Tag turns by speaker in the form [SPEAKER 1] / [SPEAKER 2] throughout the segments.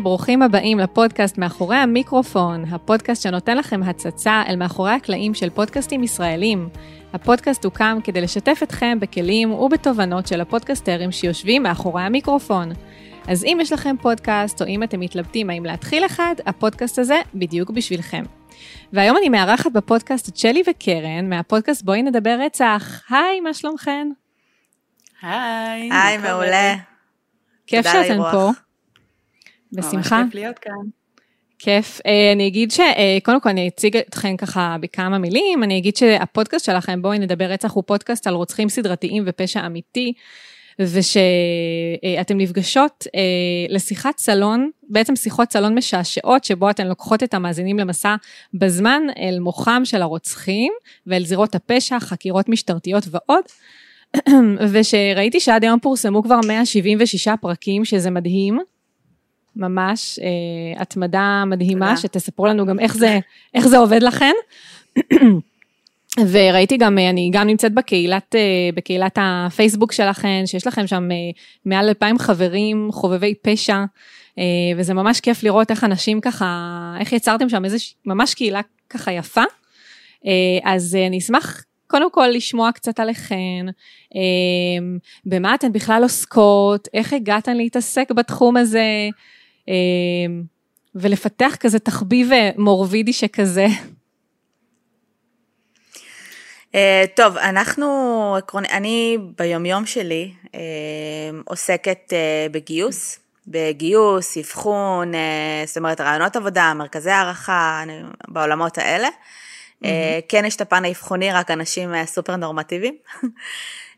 [SPEAKER 1] היי, ברוכים הבאים לפודקאסט מאחורי המיקרופון, הפודקאסט שנותן לכם הצצה אל מאחורי הקלעים של פודקאסטים ישראלים. הפודקאסט הוקם כדי לשתף אתכם בכלים ובתובנות של הפודקסטרים שיושבים מאחורי המיקרופון. אז אם יש לכם פודקאסט, או אם אתם מתלבטים האם להתחיל אחד, הפודקאסט הזה בדיוק בשבילכם. והיום אני מארחת בפודקאסט את שלי וקרן, מהפודקאסט בואי נדבר רצח. היי, מה שלומכן?
[SPEAKER 2] היי.
[SPEAKER 3] היי, מעולה.
[SPEAKER 1] כיף שאתן פה. בשמחה.
[SPEAKER 2] ממש כיף להיות כאן.
[SPEAKER 1] כיף. Uh, אני אגיד שקודם uh, כל אני אציג אתכם ככה בכמה מילים, אני אגיד שהפודקאסט שלכם, בואי נדבר רצח, הוא פודקאסט על רוצחים סדרתיים ופשע אמיתי, ושאתם uh, נפגשות לשיחת סלון, בעצם שיחות סלון משעשעות, שבו אתן לוקחות את המאזינים למסע בזמן אל מוחם של הרוצחים, ואל זירות הפשע, חקירות משטרתיות ועוד. ושראיתי שעד היום פורסמו כבר 176 פרקים, שזה מדהים. ממש, אה, התמדה מדהימה, תודה. שתספרו לנו גם איך זה, איך זה עובד לכן. וראיתי גם, אה, אני גם נמצאת בקהילת, אה, בקהילת הפייסבוק שלכן, שיש לכם שם אה, מעל אלפיים חברים, חובבי פשע, וזה ממש כיף לראות איך אנשים ככה, איך יצרתם שם איזה ממש קהילה ככה יפה. אז אני אשמח קודם כל לשמוע קצת עליכן, במה אתן בכלל עוסקות, איך הגעתן להתעסק בתחום הזה, ולפתח כזה תחביב אה, מורבידי שכזה.
[SPEAKER 3] Uh, טוב, אנחנו, אני ביומיום שלי uh, עוסקת uh, בגיוס, בגיוס, אבחון, uh, זאת אומרת רעיונות עבודה, מרכזי הערכה, בעולמות האלה. Mm-hmm. Uh, כן יש את הפן האבחוני, רק אנשים uh, סופר נורמטיביים.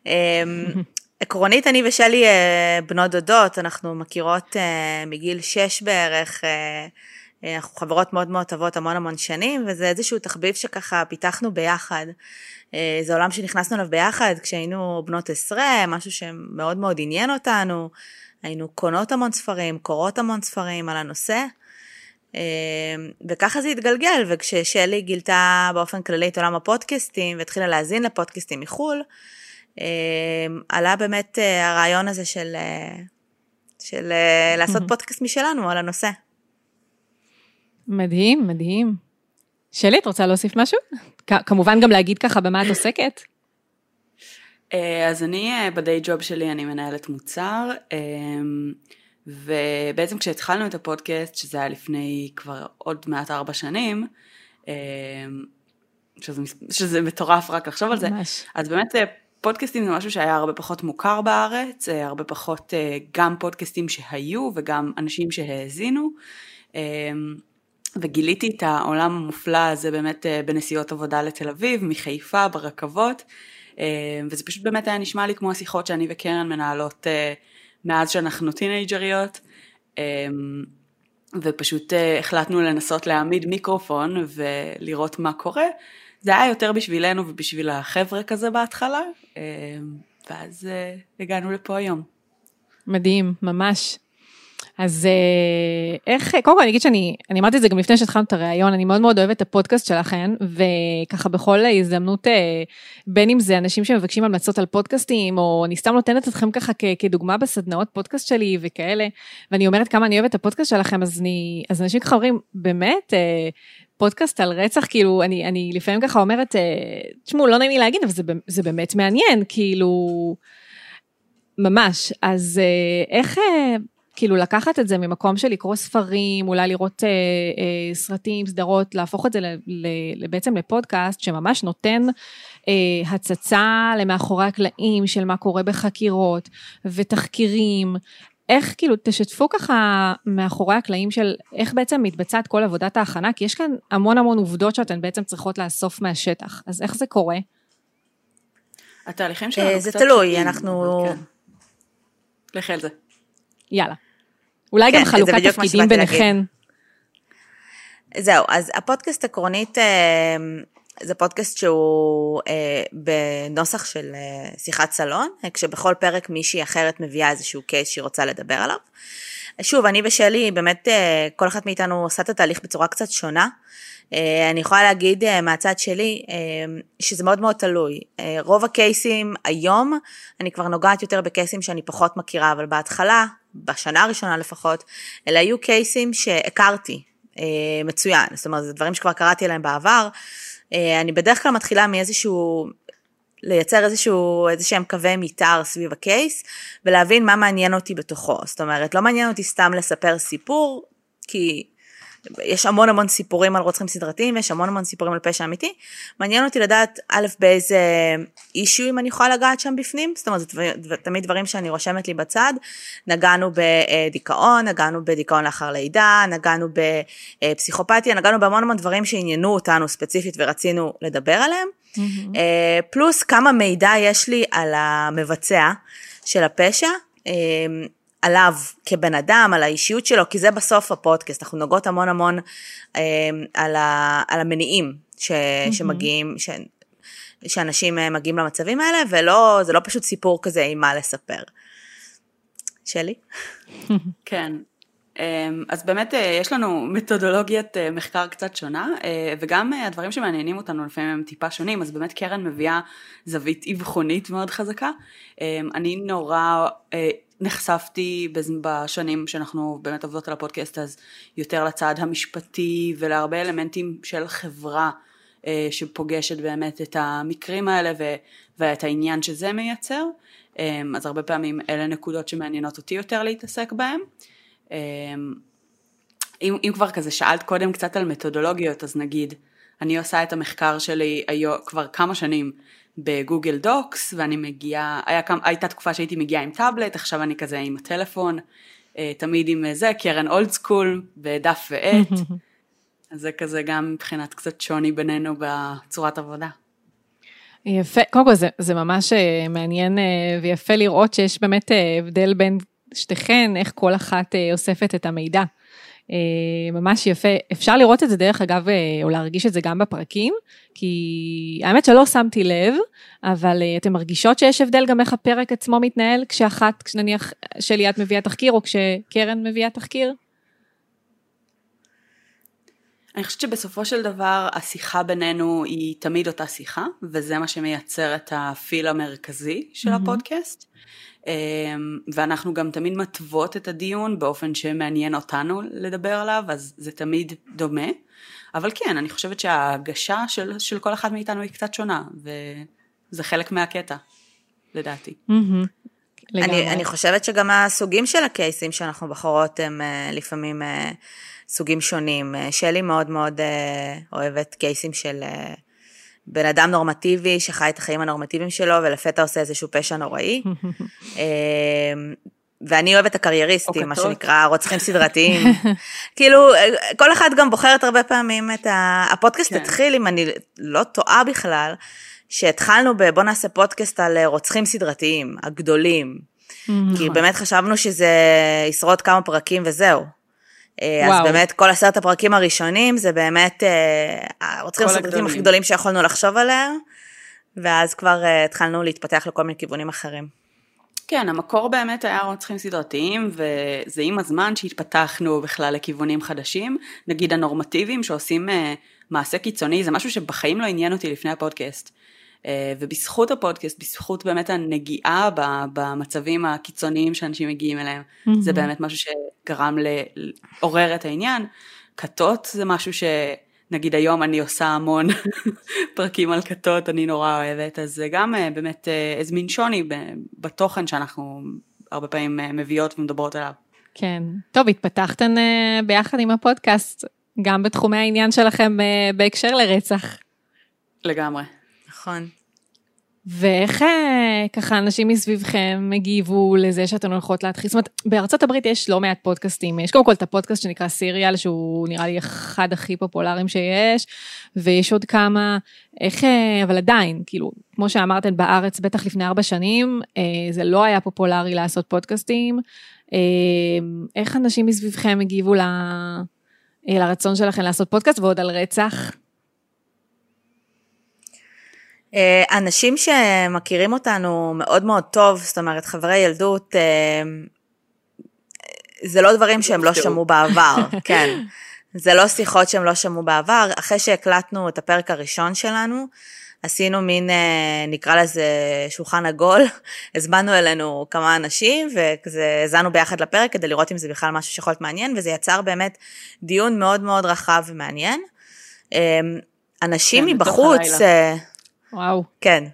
[SPEAKER 3] um, עקרונית אני ושלי אה, בנות דודות, אנחנו מכירות אה, מגיל שש בערך, אה, אנחנו חברות מאוד מאוד טובות המון המון שנים, וזה איזשהו תחביב שככה פיתחנו ביחד. זה עולם שנכנסנו אליו ביחד כשהיינו בנות עשרה, משהו שמאוד מאוד עניין אותנו. היינו קונות המון ספרים, קוראות המון ספרים על הנושא. וככה זה התגלגל, וכששלי גילתה באופן כללי את עולם הפודקאסטים והתחילה להאזין לפודקאסטים מחו"ל, עלה באמת אה, הרעיון הזה של, אה, של אה, לעשות פודקאסט משלנו על הנושא.
[SPEAKER 1] מדהים, מדהים. שלי, את רוצה להוסיף משהו? כמובן גם להגיד ככה במה את עוסקת.
[SPEAKER 2] אז אני, בדיי ג'וב שלי, אני מנהלת מוצר, אמ, ובעצם כשהתחלנו את הפודקאסט, שזה היה לפני כבר עוד מעט ארבע שנים, אמ, שזה, שזה מטורף רק לחשוב על זה, ממש. אז באמת פודקאסטים זה משהו שהיה הרבה פחות מוכר בארץ, אה, הרבה פחות אה, גם פודקאסטים שהיו וגם אנשים שהאזינו. אה, וגיליתי את העולם המופלא הזה באמת בנסיעות עבודה לתל אביב, מחיפה, ברכבות, וזה פשוט באמת היה נשמע לי כמו השיחות שאני וקרן מנהלות מאז שאנחנו טינג'ריות, ופשוט החלטנו לנסות להעמיד מיקרופון ולראות מה קורה, זה היה יותר בשבילנו ובשביל החבר'ה כזה בהתחלה, אה, ואז אה, הגענו לפה היום.
[SPEAKER 1] מדהים, ממש. אז אה, איך, קודם כל אני אגיד שאני, אני אמרתי את זה גם לפני שהתחלנו את הריאיון, אני מאוד מאוד אוהבת את הפודקאסט שלכם, וככה בכל הזדמנות, בין אם זה אנשים שמבקשים המלצות על פודקאסטים, או אני סתם נותנת אתכם ככה כדוגמה בסדנאות פודקאסט שלי וכאלה, ואני אומרת כמה אני אוהבת את הפודקאסט שלכם, אז, אני, אז אנשים ככה אומרים, באמת, פודקאסט על רצח, כאילו, אני, אני לפעמים ככה אומרת, אה, תשמעו, לא נעים לי להגיד, אבל זה, זה באמת מעניין, כאילו, ממש. אז אה, איך, אה, כאילו, לקחת את זה ממקום של לקרוא ספרים, אולי לראות אה, אה, סרטים, סדרות, להפוך את זה ל, ל, בעצם לפודקאסט שממש נותן אה, הצצה למאחורי הקלעים של מה קורה בחקירות ותחקירים, איך כאילו, תשתפו ככה מאחורי הקלעים של איך בעצם מתבצעת כל עבודת ההכנה, כי יש כאן המון המון עובדות שאתן בעצם צריכות לאסוף מהשטח, אז איך זה קורה?
[SPEAKER 2] התהליכים שלנו קצת...
[SPEAKER 3] זה תלוי, אנחנו... כן.
[SPEAKER 2] לכי על זה.
[SPEAKER 1] יאללה. אולי גם כן, חלוקת תפקידים ביניכן.
[SPEAKER 3] זהו, אז הפודקאסט עקרונית אה, זה פודקאסט שהוא אה, בנוסח של אה, שיחת סלון, כשבכל פרק מישהי אחרת מביאה איזשהו קייס שהיא רוצה לדבר עליו. שוב, אני ושלי, באמת אה, כל אחת מאיתנו עושה את התהליך בצורה קצת שונה. אה, אני יכולה להגיד אה, מהצד שלי שזה מאוד מאוד תלוי. רוב הקייסים היום, אני כבר נוגעת יותר בקייסים שאני פחות מכירה, אבל בהתחלה, בשנה הראשונה לפחות, אלה היו קייסים שהכרתי מצוין. זאת אומרת, זה דברים שכבר קראתי עליהם בעבר. אני בדרך כלל מתחילה מאיזשהו לייצר איזשהו, איזה שהם קווי מתאר סביב הקייס, ולהבין מה מעניין אותי בתוכו. זאת אומרת, לא מעניין אותי סתם לספר סיפור, כי יש המון המון סיפורים על רוצחים סדרתיים, יש המון המון סיפורים על פשע אמיתי. מעניין אותי לדעת, א', באיזה אישויים אני יכולה לגעת שם בפנים, זאת אומרת, זה תמיד דברים שאני רושמת לי בצד. נגענו בדיכאון, נגענו בדיכאון לאחר לידה, נגענו בפסיכופתיה, נגענו בהמון המון דברים שעניינו אותנו ספציפית ורצינו לדבר עליהם. Mm-hmm. פלוס כמה מידע יש לי על המבצע של הפשע. עליו כבן אדם, על האישיות שלו, כי זה בסוף הפודקאסט, אנחנו נוגעות המון המון אה, על, ה, על המניעים ש, mm-hmm. שמגיעים, ש, שאנשים אה, מגיעים למצבים האלה, ולא, זה לא פשוט סיפור כזה עם מה לספר. שלי?
[SPEAKER 2] כן, אמ, אז באמת אה, יש לנו מתודולוגיית אה, מחקר קצת שונה, וגם הדברים שמעניינים אותנו לפעמים הם טיפה שונים, אז באמת קרן מביאה זווית אבחונית מאוד חזקה. אמ, אני נורא נחשפתי בשנים שאנחנו באמת עובדות על הפודקאסט, אז יותר לצד המשפטי ולהרבה אלמנטים של חברה שפוגשת באמת את המקרים האלה ואת העניין שזה מייצר. אמ, אז הרבה פעמים אלה נקודות שמעניינות אותי יותר להתעסק בהן. אמ, אם, אם כבר כזה שאלת קודם קצת על מתודולוגיות, אז נגיד, אני עושה את המחקר שלי היו, כבר כמה שנים ב Google Docs, ואני מגיעה, היה, הייתה תקופה שהייתי מגיעה עם טאבלט, עכשיו אני כזה עם הטלפון, אה, תמיד עם זה, קרן old school, בדף ועט, אז זה כזה גם מבחינת קצת שוני בינינו בצורת עבודה.
[SPEAKER 1] יפה, קודם כל זה, זה ממש אה, מעניין אה, ויפה לראות שיש באמת הבדל בין שתיכן, איך כל אחת אה, אוספת את המידע. אה, ממש יפה. אפשר לראות את זה דרך אגב, אה, או להרגיש את זה גם בפרקים, כי האמת שלא שמתי לב, אבל אתן מרגישות שיש הבדל גם איך הפרק עצמו מתנהל, כשאחת, כשנניח שלי את מביאה תחקיר, או כשקרן מביאה תחקיר?
[SPEAKER 2] אני חושבת שבסופו של דבר השיחה בינינו היא תמיד אותה שיחה, וזה מה שמייצר את הפיל המרכזי של mm-hmm. הפודקאסט. אמ, ואנחנו גם תמיד מתוות את הדיון באופן שמעניין אותנו לדבר עליו, אז זה תמיד דומה. אבל כן, אני חושבת שההגשה של, של כל אחד מאיתנו היא קצת שונה, וזה חלק מהקטע, לדעתי.
[SPEAKER 3] אני, אני חושבת שגם הסוגים של הקייסים שאנחנו בחורות הם אה, לפעמים אה, סוגים שונים. אה, שלי מאוד מאוד אוהבת קייסים של בן אדם נורמטיבי שחי את החיים הנורמטיביים שלו ולפתע עושה איזשהו פשע נוראי. אמ, ואני אוהבת הקרייריסטים, מה שנקרא רוצחים סדרתיים. כאילו, כל אחד גם בוחרת הרבה פעמים את ה... הפודקאסט כן. התחיל, אם אני לא טועה בכלל, שהתחלנו ב... בוא נעשה פודקאסט על רוצחים סדרתיים, הגדולים. כי נכון. באמת חשבנו שזה ישרוד כמה פרקים וזהו. אה, וואו. אז באמת כל עשרת הפרקים הראשונים זה באמת אה, הרוצחים הסרטים הכי גדולים שיכולנו לחשוב עליהם, ואז כבר uh, התחלנו להתפתח לכל מיני כיוונים אחרים.
[SPEAKER 2] כן, המקור באמת היה רוצחים סדרתיים, וזה עם הזמן שהתפתחנו בכלל לכיוונים חדשים, נגיד הנורמטיביים שעושים uh, מעשה קיצוני, זה משהו שבחיים לא עניין אותי לפני הפודקאסט. אה, ובזכות הפודקאסט, בזכות באמת הנגיעה במצבים הקיצוניים שאנשים מגיעים אליהם, mm-hmm. זה באמת משהו שגרם לעורר את העניין. כתות זה משהו שנגיד היום אני עושה המון פרקים על כתות, אני נורא אוהבת, אז זה גם אה, באמת אה, איזה מין שוני בתוכן שאנחנו הרבה פעמים מביאות ומדברות עליו.
[SPEAKER 1] כן, טוב, התפתחתן ביחד עם הפודקאסט, גם בתחומי העניין שלכם בהקשר לרצח.
[SPEAKER 2] לגמרי.
[SPEAKER 3] נכון.
[SPEAKER 1] ואיך אה, ככה אנשים מסביבכם הגיבו לזה שאתן הולכות להתחיל? זאת אומרת, בארצות הברית יש לא מעט פודקאסטים, יש קודם כל את הפודקאסט שנקרא סיריאל, שהוא נראה לי אחד הכי פופולריים שיש, ויש עוד כמה, איך, אה, אבל עדיין, כאילו, כמו שאמרתן בארץ, בטח לפני ארבע שנים, אה, זה לא היה פופולרי לעשות פודקאסטים. איך אנשים מסביבכם הגיבו לרצון שלכם לעשות פודקאסט, ועוד על רצח?
[SPEAKER 3] אה, אנשים שמכירים אותנו מאוד מאוד טוב, זאת אומרת חברי ילדות, אה, זה לא דברים שהם לא שמעו בעבר, כן. זה לא שיחות שהם לא שמעו בעבר. אחרי שהקלטנו את הפרק הראשון שלנו, עשינו מין, אה, נקרא לזה שולחן עגול, הזמנו אלינו כמה אנשים וכזה האזנו ביחד לפרק כדי לראות אם זה בכלל משהו שיכול להיות מעניין, וזה יצר באמת דיון מאוד מאוד רחב ומעניין. אנשים כן, מבחוץ...
[SPEAKER 1] אה, וואו.
[SPEAKER 3] כן.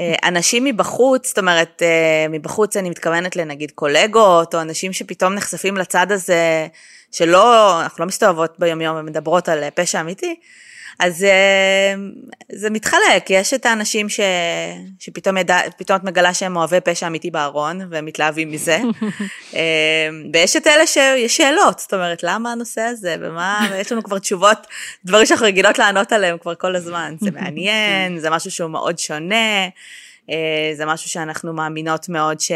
[SPEAKER 3] אה, אנשים מבחוץ, זאת אומרת, מבחוץ אני מתכוונת לנגיד קולגות, או אנשים שפתאום נחשפים לצד הזה, שלא, אנחנו לא מסתובבות ביומיום ומדברות על פשע אמיתי, אז אה, זה מתחלק, יש את האנשים ש... שפתאום ידע, את מגלה שהם אוהבי פשע אמיתי בארון, והם מתלהבים מזה, אה, ויש את אלה שיש שאלות, זאת אומרת, למה הנושא הזה, ומה, ויש לנו כבר תשובות, דברים שאנחנו רגילות לענות עליהם כבר כל הזמן, זה מעניין, זה משהו שהוא מאוד שונה, אה, זה משהו שאנחנו מאמינות מאוד ש...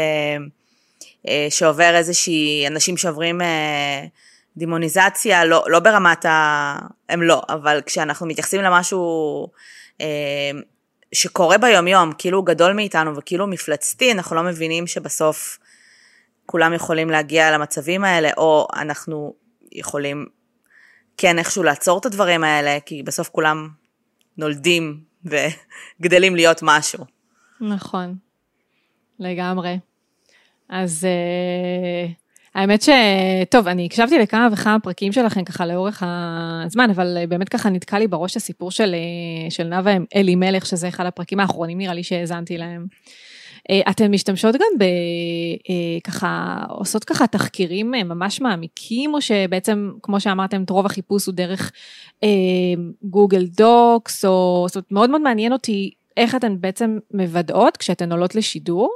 [SPEAKER 3] שעובר איזושהי, אנשים שעוברים... דימוניזציה, לא, לא ברמת ה... הם לא, אבל כשאנחנו מתייחסים למשהו אה, שקורה ביומיום, כאילו הוא גדול מאיתנו וכאילו מפלצתי, אנחנו לא מבינים שבסוף כולם יכולים להגיע למצבים האלה, או אנחנו יכולים כן איכשהו לעצור את הדברים האלה, כי בסוף כולם נולדים וגדלים להיות משהו.
[SPEAKER 1] נכון, לגמרי. אז... Uh... האמת ש... טוב, אני הקשבתי לכמה וכמה פרקים שלכם ככה לאורך הזמן, אבל באמת ככה נתקע לי בראש הסיפור של, של נאוה אלימלך, שזה אחד הפרקים האחרונים נראה לי שהאזנתי להם. אה, אתן משתמשות גם בככה, אה, עושות ככה תחקירים אה, ממש מעמיקים, או שבעצם, כמו שאמרתם, את רוב החיפוש הוא דרך גוגל דוקס, או זאת אומרת, מאוד מאוד מעניין אותי איך אתן בעצם מוודאות כשאתן עולות לשידור,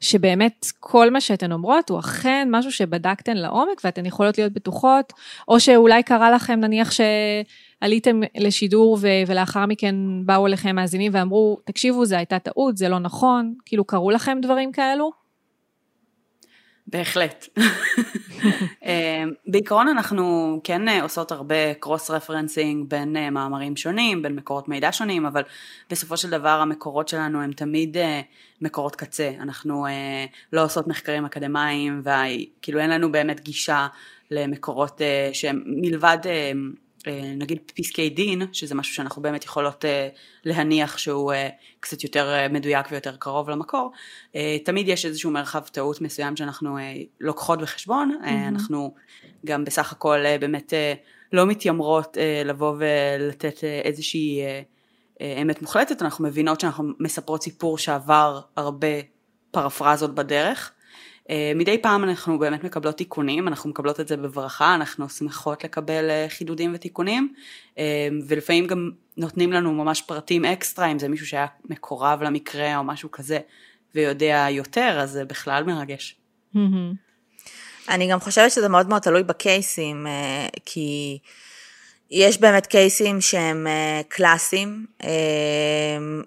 [SPEAKER 1] שבאמת כל מה שאתן אומרות הוא אכן משהו שבדקתן לעומק ואתן יכולות להיות בטוחות, או שאולי קרה לכם נניח שעליתם לשידור ו- ולאחר מכן באו אליכם מאזינים ואמרו, תקשיבו, זו הייתה טעות, זה לא נכון, כאילו קרו לכם דברים כאלו?
[SPEAKER 2] בהחלט. אה, בעיקרון אנחנו כן אה, עושות הרבה cross referencing בין אה, מאמרים שונים, בין מקורות מידע שונים, אבל בסופו של דבר המקורות שלנו הם תמיד מקורות קצה. אנחנו לא עושות מחקרים אקדמיים, וכאילו אין לנו באמת גישה למקורות שהם מלבד נגיד פסקי דין, שזה משהו שאנחנו באמת יכולות אה, להניח שהוא אה, קצת יותר מדויק ויותר קרוב למקור, תמיד יש איזשהו מרחב טעות מסוים שאנחנו לוקחות בחשבון, mm-hmm. אנחנו גם בסך הכל באמת לא מתיימרות לבוא ולתת איזושהי אמת מוחלטת, אנחנו מבינות שאנחנו מספרות סיפור שעבר הרבה פרפרזות בדרך, אה, מדי פעם אנחנו באמת מקבלות תיקונים, אנחנו מקבלות את זה בברכה, אנחנו שמחות לקבל אה, חידודים ותיקונים, אה, ולפעמים גם נותנים לנו ממש פרטים אקסטרה, אם זה מישהו שהיה מקורב למקרה או משהו כזה, ויודע יותר, אז זה בכלל מרגש.
[SPEAKER 3] אני גם חושבת שזה מאוד מאוד תלוי בקייסים, כי... יש באמת קייסים שהם אה, קלאסיים, אה,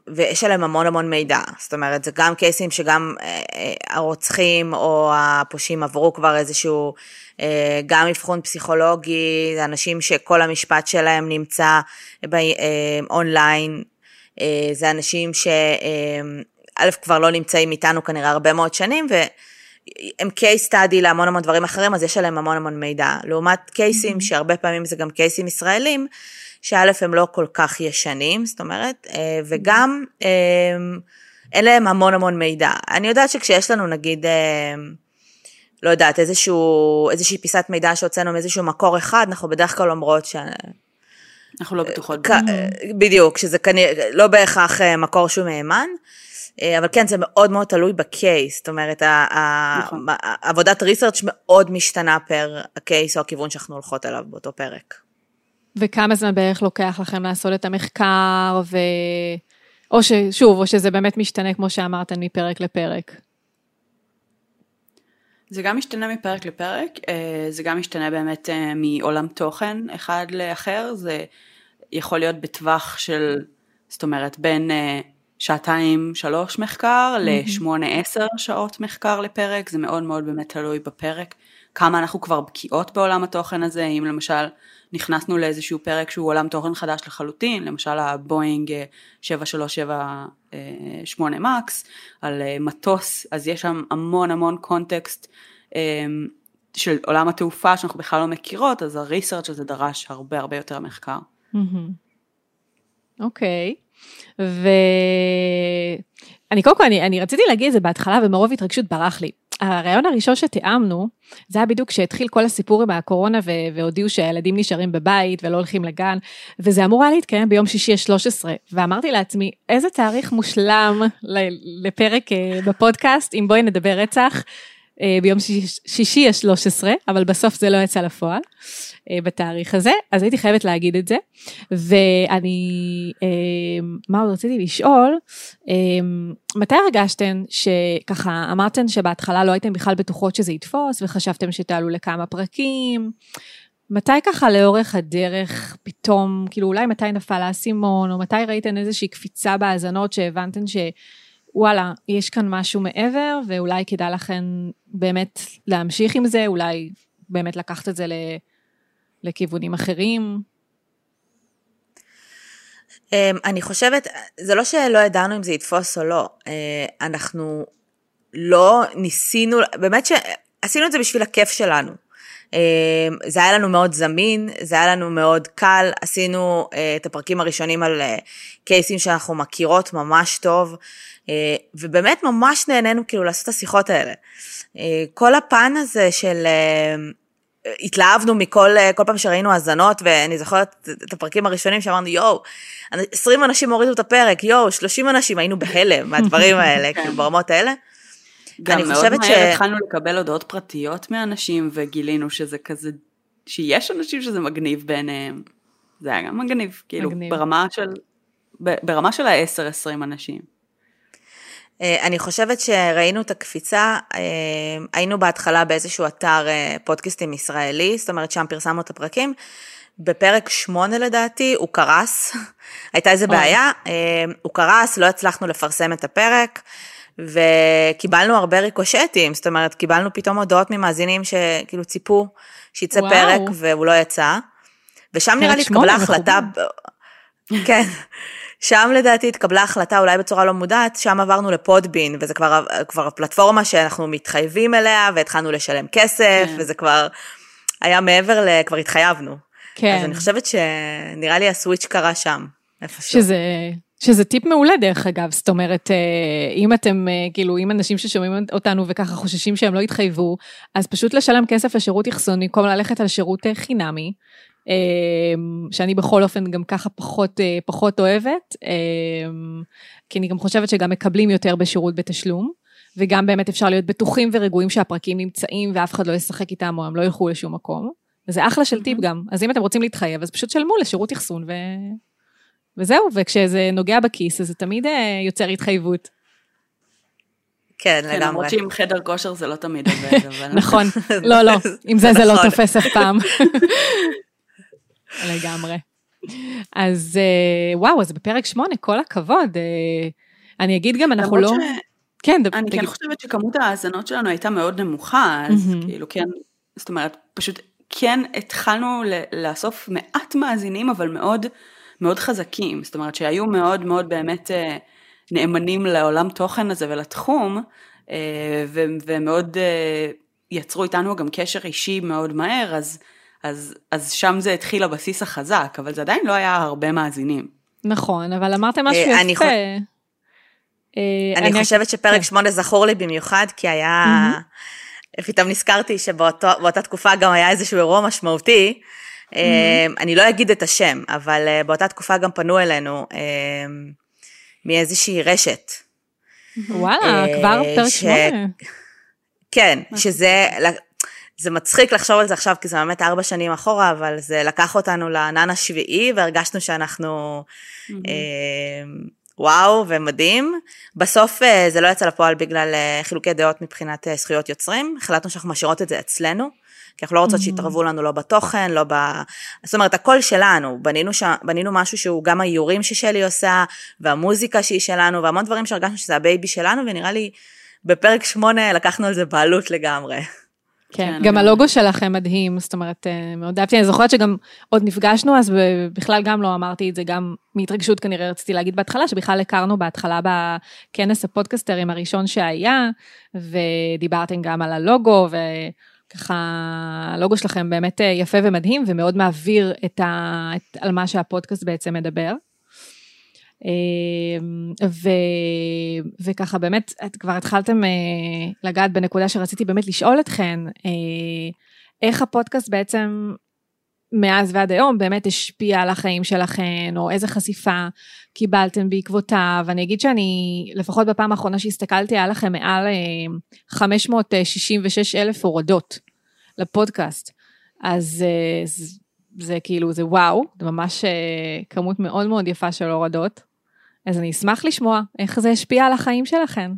[SPEAKER 3] ויש עליהם המון המון מידע. זאת אומרת, זה גם קייסים שגם אה, הרוצחים או הפושעים עברו כבר איזשהו, גם אבחון פסיכולוגי, זה אנשים שכל המשפט שלהם נמצא אונליין, זה אנשים שא' כבר לא נמצאים איתנו כנראה הרבה מאוד שנים, ו... הם case study להמון המון דברים אחרים, אז יש עליהם המון המון מידע. לעומת קייסים, mm-hmm. שהרבה פעמים זה גם קייסים ישראלים, שא' הם לא כל כך ישנים, זאת אומרת, אה, וגם אה, אין להם המון המון מידע. אני יודעת שכשיש לנו נגיד, אה, לא יודעת, איזשהו, איזושהי פיסת מידע שהוצאנו מאיזשהו מקור אחד, אנחנו בדרך כלל אומרות ש...
[SPEAKER 2] אנחנו לא בטוחות.
[SPEAKER 3] בדיוק, שזה כנראה לא בהכרח מקור שהוא מהימן. אה, אבל כן, זה מאוד מאוד תלוי בקייס, זאת אומרת, נכון. עבודת ריסרצ' מאוד משתנה פר הקייס או הכיוון שאנחנו הולכות אליו באותו פרק.
[SPEAKER 1] וכמה זמן בערך לוקח לכם לעשות את המחקר, ו... או ששוב, או שזה באמת משתנה, כמו שאמרת, מפרק לפרק?
[SPEAKER 2] זה גם משתנה מפרק לפרק, אה, זה גם משתנה באמת אה, מעולם תוכן אחד לאחר, זה יכול להיות בטווח של, זאת אומרת, בין שעתיים שלוש מחקר לשמונה עשר שעות מחקר לפרק, זה מאוד מאוד באמת תלוי בפרק, כמה אנחנו כבר בקיאות בעולם התוכן הזה, אם למשל נכנסנו לאיזשהו פרק שהוא עולם תוכן חדש לחלוטין, למשל הבואינג 7378 מקס, על אה, מטוס, אז יש שם המון המון קונטקסט אמ, של עולם התעופה שאנחנו בכלל לא מכירות, אז הריסרצ' הזה דרש הרבה הרבה יותר מחקר.
[SPEAKER 1] אוקיי, ואני קודם כל, אני, אני רציתי להגיד את זה בהתחלה ומרוב התרגשות ברח לי. הרעיון הראשון שתיאמנו, זה היה בדיוק כשהתחיל כל הסיפור עם הקורונה ו- והודיעו שהילדים נשארים בבית ולא הולכים לגן, וזה אמור היה להתקיים ביום שישי ה-13, ואמרתי לעצמי, איזה תאריך מושלם לפרק אה, בפודקאסט, אם בואי נדבר רצח, ביום שישי ה-13, אבל בסוף זה לא יצא לפועל אה, בתאריך הזה, אז הייתי חייבת להגיד את זה. ואני, אה, מה עוד רציתי לשאול, מתי הרגשתן שככה אמרתן שבהתחלה לא הייתם בכלל בטוחות שזה יתפוס וחשבתם שתעלו לכמה פרקים? מתי ככה לאורך הדרך פתאום, כאילו אולי מתי נפל האסימון, או מתי ראיתן איזושהי קפיצה בהאזנות שהבנתן ש... וואלה, יש כאן משהו מעבר, ואולי כדאי לכם באמת להמשיך עם זה, אולי באמת לקחת את זה לכיוונים אחרים.
[SPEAKER 3] אמ, אני חושבת, זה לא שלא ידענו אם זה יתפוס או לא, אה, אנחנו לא ניסינו, באמת שעשינו את זה בשביל הכיף שלנו. אמ, זה היה לנו מאוד זמין, זה היה לנו מאוד קל, עשינו אה, את הפרקים הראשונים על אה, קייסים שאנחנו מכירות ממש טוב. אה, ובאמת ממש נהנינו כאילו לעשות את השיחות האלה. כל הפן הזה של... התלהבנו מכל כל פעם שראינו האזנות, ואני זוכרת את הפרקים הראשונים שאמרנו, יואו, 20 אנשים הורידו את הפרק, יואו, 30 אנשים, היינו בהלם מהדברים האלה, כאילו ברמות האלה.
[SPEAKER 2] גם מאוד מהר ש... התחלנו לקבל הודעות פרטיות מאנשים, וגילינו שזה כזה, שיש אנשים שזה מגניב בעיניהם. זה היה גם מגניב, כאילו, מגניב. ברמה של, ברמה של ה-10-20 אנשים.
[SPEAKER 3] אה, אני חושבת שראינו את הקפיצה, אה, היינו בהתחלה באיזשהו אתר אה, פודקאסטים ישראלי, זאת אומרת שם פרסמנו את הפרקים. בפרק שמונה לדעתי הוא קרס, הייתה איזה בעיה, הוא קרס, לא הצלחנו לפרסם את הפרק, וקיבלנו הרבה ריקושטים, זאת אומרת, קיבלנו פתאום הודעות ממאזינים שכאילו ציפו שיצא וואו. פרק והוא לא יצא, ושם נראה לי התקבלה החלטה, כן, שם לדעתי התקבלה החלטה, אולי בצורה לא מודעת, שם עברנו לפודבין, וזה כבר, כבר פלטפורמה שאנחנו מתחייבים אליה, והתחלנו לשלם כסף, כן. וזה כבר היה מעבר ל... כבר התחייבנו. כן. אז אני חושבת שנראה לי הסוויץ' קרה שם, איפשהו.
[SPEAKER 1] שזה... שזה טיפ מעולה דרך אגב, זאת אומרת, אה, אם אתם, אה, כאילו, אם אנשים ששומעים אותנו וככה חוששים שהם לא יתחייבו, אז פשוט לשלם כסף לשירות אחסון במקום ללכת על שירות אה, חינמי, שאני בכל אופן גם ככה פחות, פחות אוהבת, כי אני גם חושבת שגם מקבלים יותר בשירות בתשלום, וגם באמת אפשר להיות בטוחים ורגועים שהפרקים נמצאים ואף אחד לא ישחק איתם או הם לא ילכו לשום מקום. וזה אחלה של טיפ גם. אז אם אתם רוצים להתחייב, אז פשוט שלמו לשירות אחסון ו... וזהו, וכשזה נוגע בכיס, אז זה תמיד אה, יוצר התחייבות.
[SPEAKER 3] כן, כן, לגמרי.
[SPEAKER 2] למרות שעם חדר כושר זה לא תמיד עובד, אבל...
[SPEAKER 1] נכון, לא, לא, עם זה זה לא נכון. תופס אף פעם. לגמרי. אז אה, וואו, אז בפרק שמונה, כל הכבוד. אה, אני אגיד גם, אנחנו לא...
[SPEAKER 2] כן, אני. כן חושבת שכמות ההאזנות שלנו הייתה מאוד נמוכה, אז. כאילו כן, זאת אומרת, פשוט כן התחלנו לאסוף מעט מאזינים, אבל מאוד מאוד חזקים, זאת אומרת שהיו מאוד מאוד באמת אה, נאמנים לעולם תוכן הזה ולתחום, ומאוד יצרו איתנו גם קשר אישי מאוד מהר, אז אז, אז שם זה התחיל הבסיס החזק, אבל זה עדיין לא היה הרבה מאזינים.
[SPEAKER 1] נכון, אבל אמרתם משהו אה, יפה.
[SPEAKER 3] אה, אני חושבת שפרק כן. שמונה זכור לי במיוחד, כי היה... פתאום נזכרתי שבאותה תקופה גם היה איזשהו אירוע משמעותי. אה, אני לא אגיד את השם, אבל באותה תקופה גם פנו אלינו מאיזושהי רשת.
[SPEAKER 1] וואלה, כבר פרק שמונה.
[SPEAKER 3] כן, שזה, זה מצחיק לחשוב על זה עכשיו, כי זה באמת ארבע שנים אחורה, אבל זה לקח אותנו לענן השביעי, והרגשנו שאנחנו mm-hmm. אה, וואו ומדהים. בסוף אה, זה לא יצא לפועל בגלל אה, חילוקי דעות מבחינת אה, זכויות יוצרים, החלטנו שאנחנו משאירות את זה אצלנו. כי אנחנו לא רוצות mm-hmm. שיתערבו לנו לא בתוכן, לא ב... זאת אומרת, הכל שלנו, בנינו, ש... בנינו משהו שהוא גם האיורים ששלי עושה, והמוזיקה שהיא שלנו, והמון דברים שהרגשנו שזה ה baby שלנו, ונראה לי בפרק שמונה לקחנו על זה בעלות לגמרי.
[SPEAKER 1] כן, כן, גם הלוגו שלכם מדהים, זאת אומרת, אה, מאוד אהבתי, אני זוכרת שגם עוד נפגשנו, אז בכלל גם לא אמרתי את זה, גם מהתרגשות כנראה רציתי להגיד בהתחלה, שבכלל הכרנו בהתחלה בכנס הפודקסטרים הראשון שהיה, ודיברתם גם על הלוגו, ככה, הלוגו שלכם באמת יפה ומדהים ומאוד מעביר את ה, את, על מה שהפודקאסט בעצם מדבר. ו, וככה באמת, את כבר התחלתם לגעת בנקודה שרציתי באמת לשאול אתכן, איך הפודקאסט בעצם מאז ועד היום באמת השפיע על החיים שלכם, או איזה חשיפה קיבלתם בעקבותיו. אני אגיד שאני, לפחות בפעם האחרונה שהסתכלתי, היה לכם מעל 566 אה, אלף הורדות לפודקאסט. אז אה, זה, זה כאילו, זה וואו, זה ממש אה, כמות מאוד מאוד יפה של הורדות. אז אני אשמח לשמוע איך זה השפיע על החיים שלכם.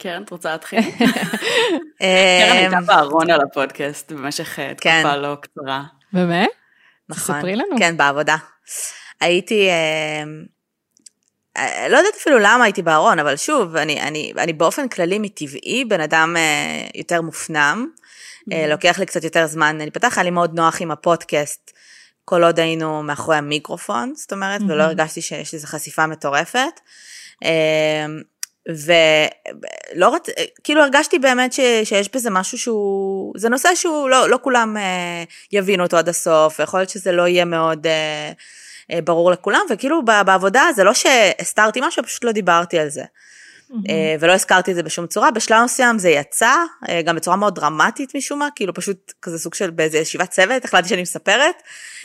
[SPEAKER 2] קרן, את רוצה להתחיל? קרן הייתה אמ, בארון על הפודקאסט במשך אה, כן. תקופה לא קצרה.
[SPEAKER 1] באמת?
[SPEAKER 3] נכון. ספרי לנו. כן, בעבודה. הייתי, אמ, אה, לא יודעת אפילו למה הייתי בארון, אבל שוב, אני, אני, אני באופן כללי מטבעי בן אדם אה, יותר מופנם. לוקח לי קצת יותר זמן להיפתח, היה לי מאוד נוח עם הפודקאסט, כל עוד היינו מאחורי המיקרופון, זאת אומרת. ולא הרגשתי שיש איזו חשיפה מטורפת. ולא רצ... כאילו הרגשתי באמת ש... שיש בזה משהו שהוא, זה נושא שהוא לא, לא כולם אה, יבינו אותו עד הסוף, יכול להיות שזה לא יהיה מאוד אה, אה, ברור לכולם, וכאילו בעבודה זה לא שהסתרתי משהו, פשוט לא דיברתי על זה. Mm-hmm. ולא הזכרתי את זה בשום צורה, בשלב מסוים זה יצא, אה, גם בצורה מאוד דרמטית משום מה, כאילו פשוט כזה סוג של באיזה ישיבת צוות, החלטתי שאני מספרת,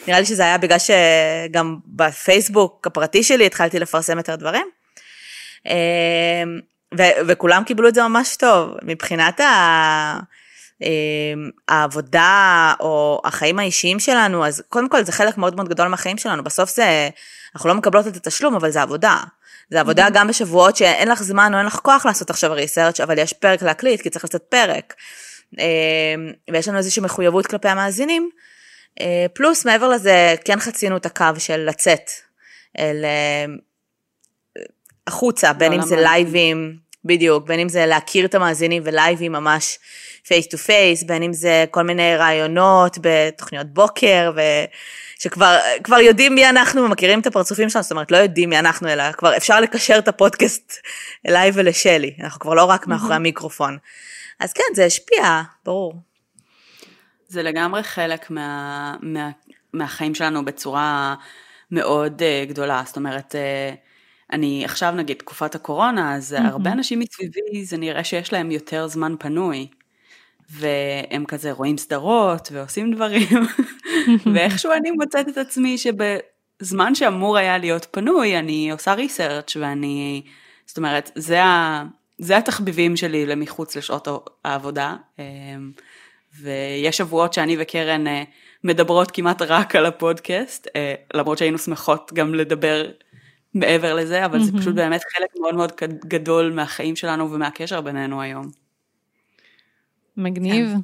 [SPEAKER 3] נראה לי שזה היה בגלל שגם בפייסבוק הפרטי שלי התחלתי לפרסם יותר דברים. אמ, ו- וכולם קיבלו את זה ממש טוב. מבחינת ה... אמ, העבודה או החיים האישיים שלנו, אז קודם כל זה חלק מאוד מאוד גדול מהחיים שלנו, בסוף זה, אנחנו לא מקבלות את התשלום, אבל זה עבודה. זה עבודה mm-hmm. גם בשבועות שאין לך זמן או אין לך כוח לעשות עכשיו ריסרצ', אבל יש פרק להקליט, כי צריך לעשות פרק. אמ, ויש לנו איזושהי מחויבות כלפי המאזינים. אה, פלוס, מעבר לזה, כן חצינו את הקו של לצאת אל החוצה, בין אם זה live ים, בדיוק, בין אם זה להכיר את המאזינים ול live ים ממש face to face, בין אם זה כל מיני ראיונות בתוכניות בוקר, ו... שכבר יודעים מי אנחנו ומכירים את הפרצופים שלנו, זאת אומרת לא יודעים מי אנחנו, אלא כבר אפשר לקשר את הפודקאסט אליי ולשלי, אנחנו כבר לא רק מאחורי המיקרופון. אז כן, זה השפיע, ברור.
[SPEAKER 2] זה לגמרי חלק מה, מה, מהחיים שלנו בצורה מאוד uh, גדולה, זאת אומרת, uh, אני עכשיו נגיד תקופת הקורונה, אז mm-hmm. הרבה אנשים מסביבי זה נראה שיש להם יותר זמן פנוי. והם כזה רואים סדרות ועושים דברים, ואיכשהו אני מוצאת את עצמי שבזמן שאמור היה להיות פנוי, אני עושה ריסרצ' ואני, זאת אומרת, זה, ה, זה התחביבים שלי למחוץ לשעות העבודה, אמ, ויש שבועות שאני וקרן אה, מדברות כמעט רק על הפודקאסט, אה, למרות שהיינו שמחות גם לדבר מעבר לזה, אבל mm-hmm. זה פשוט באמת חלק מאוד מאוד גדול מהחיים שלנו ומהקשר בינינו היום.
[SPEAKER 1] מגניב. כן.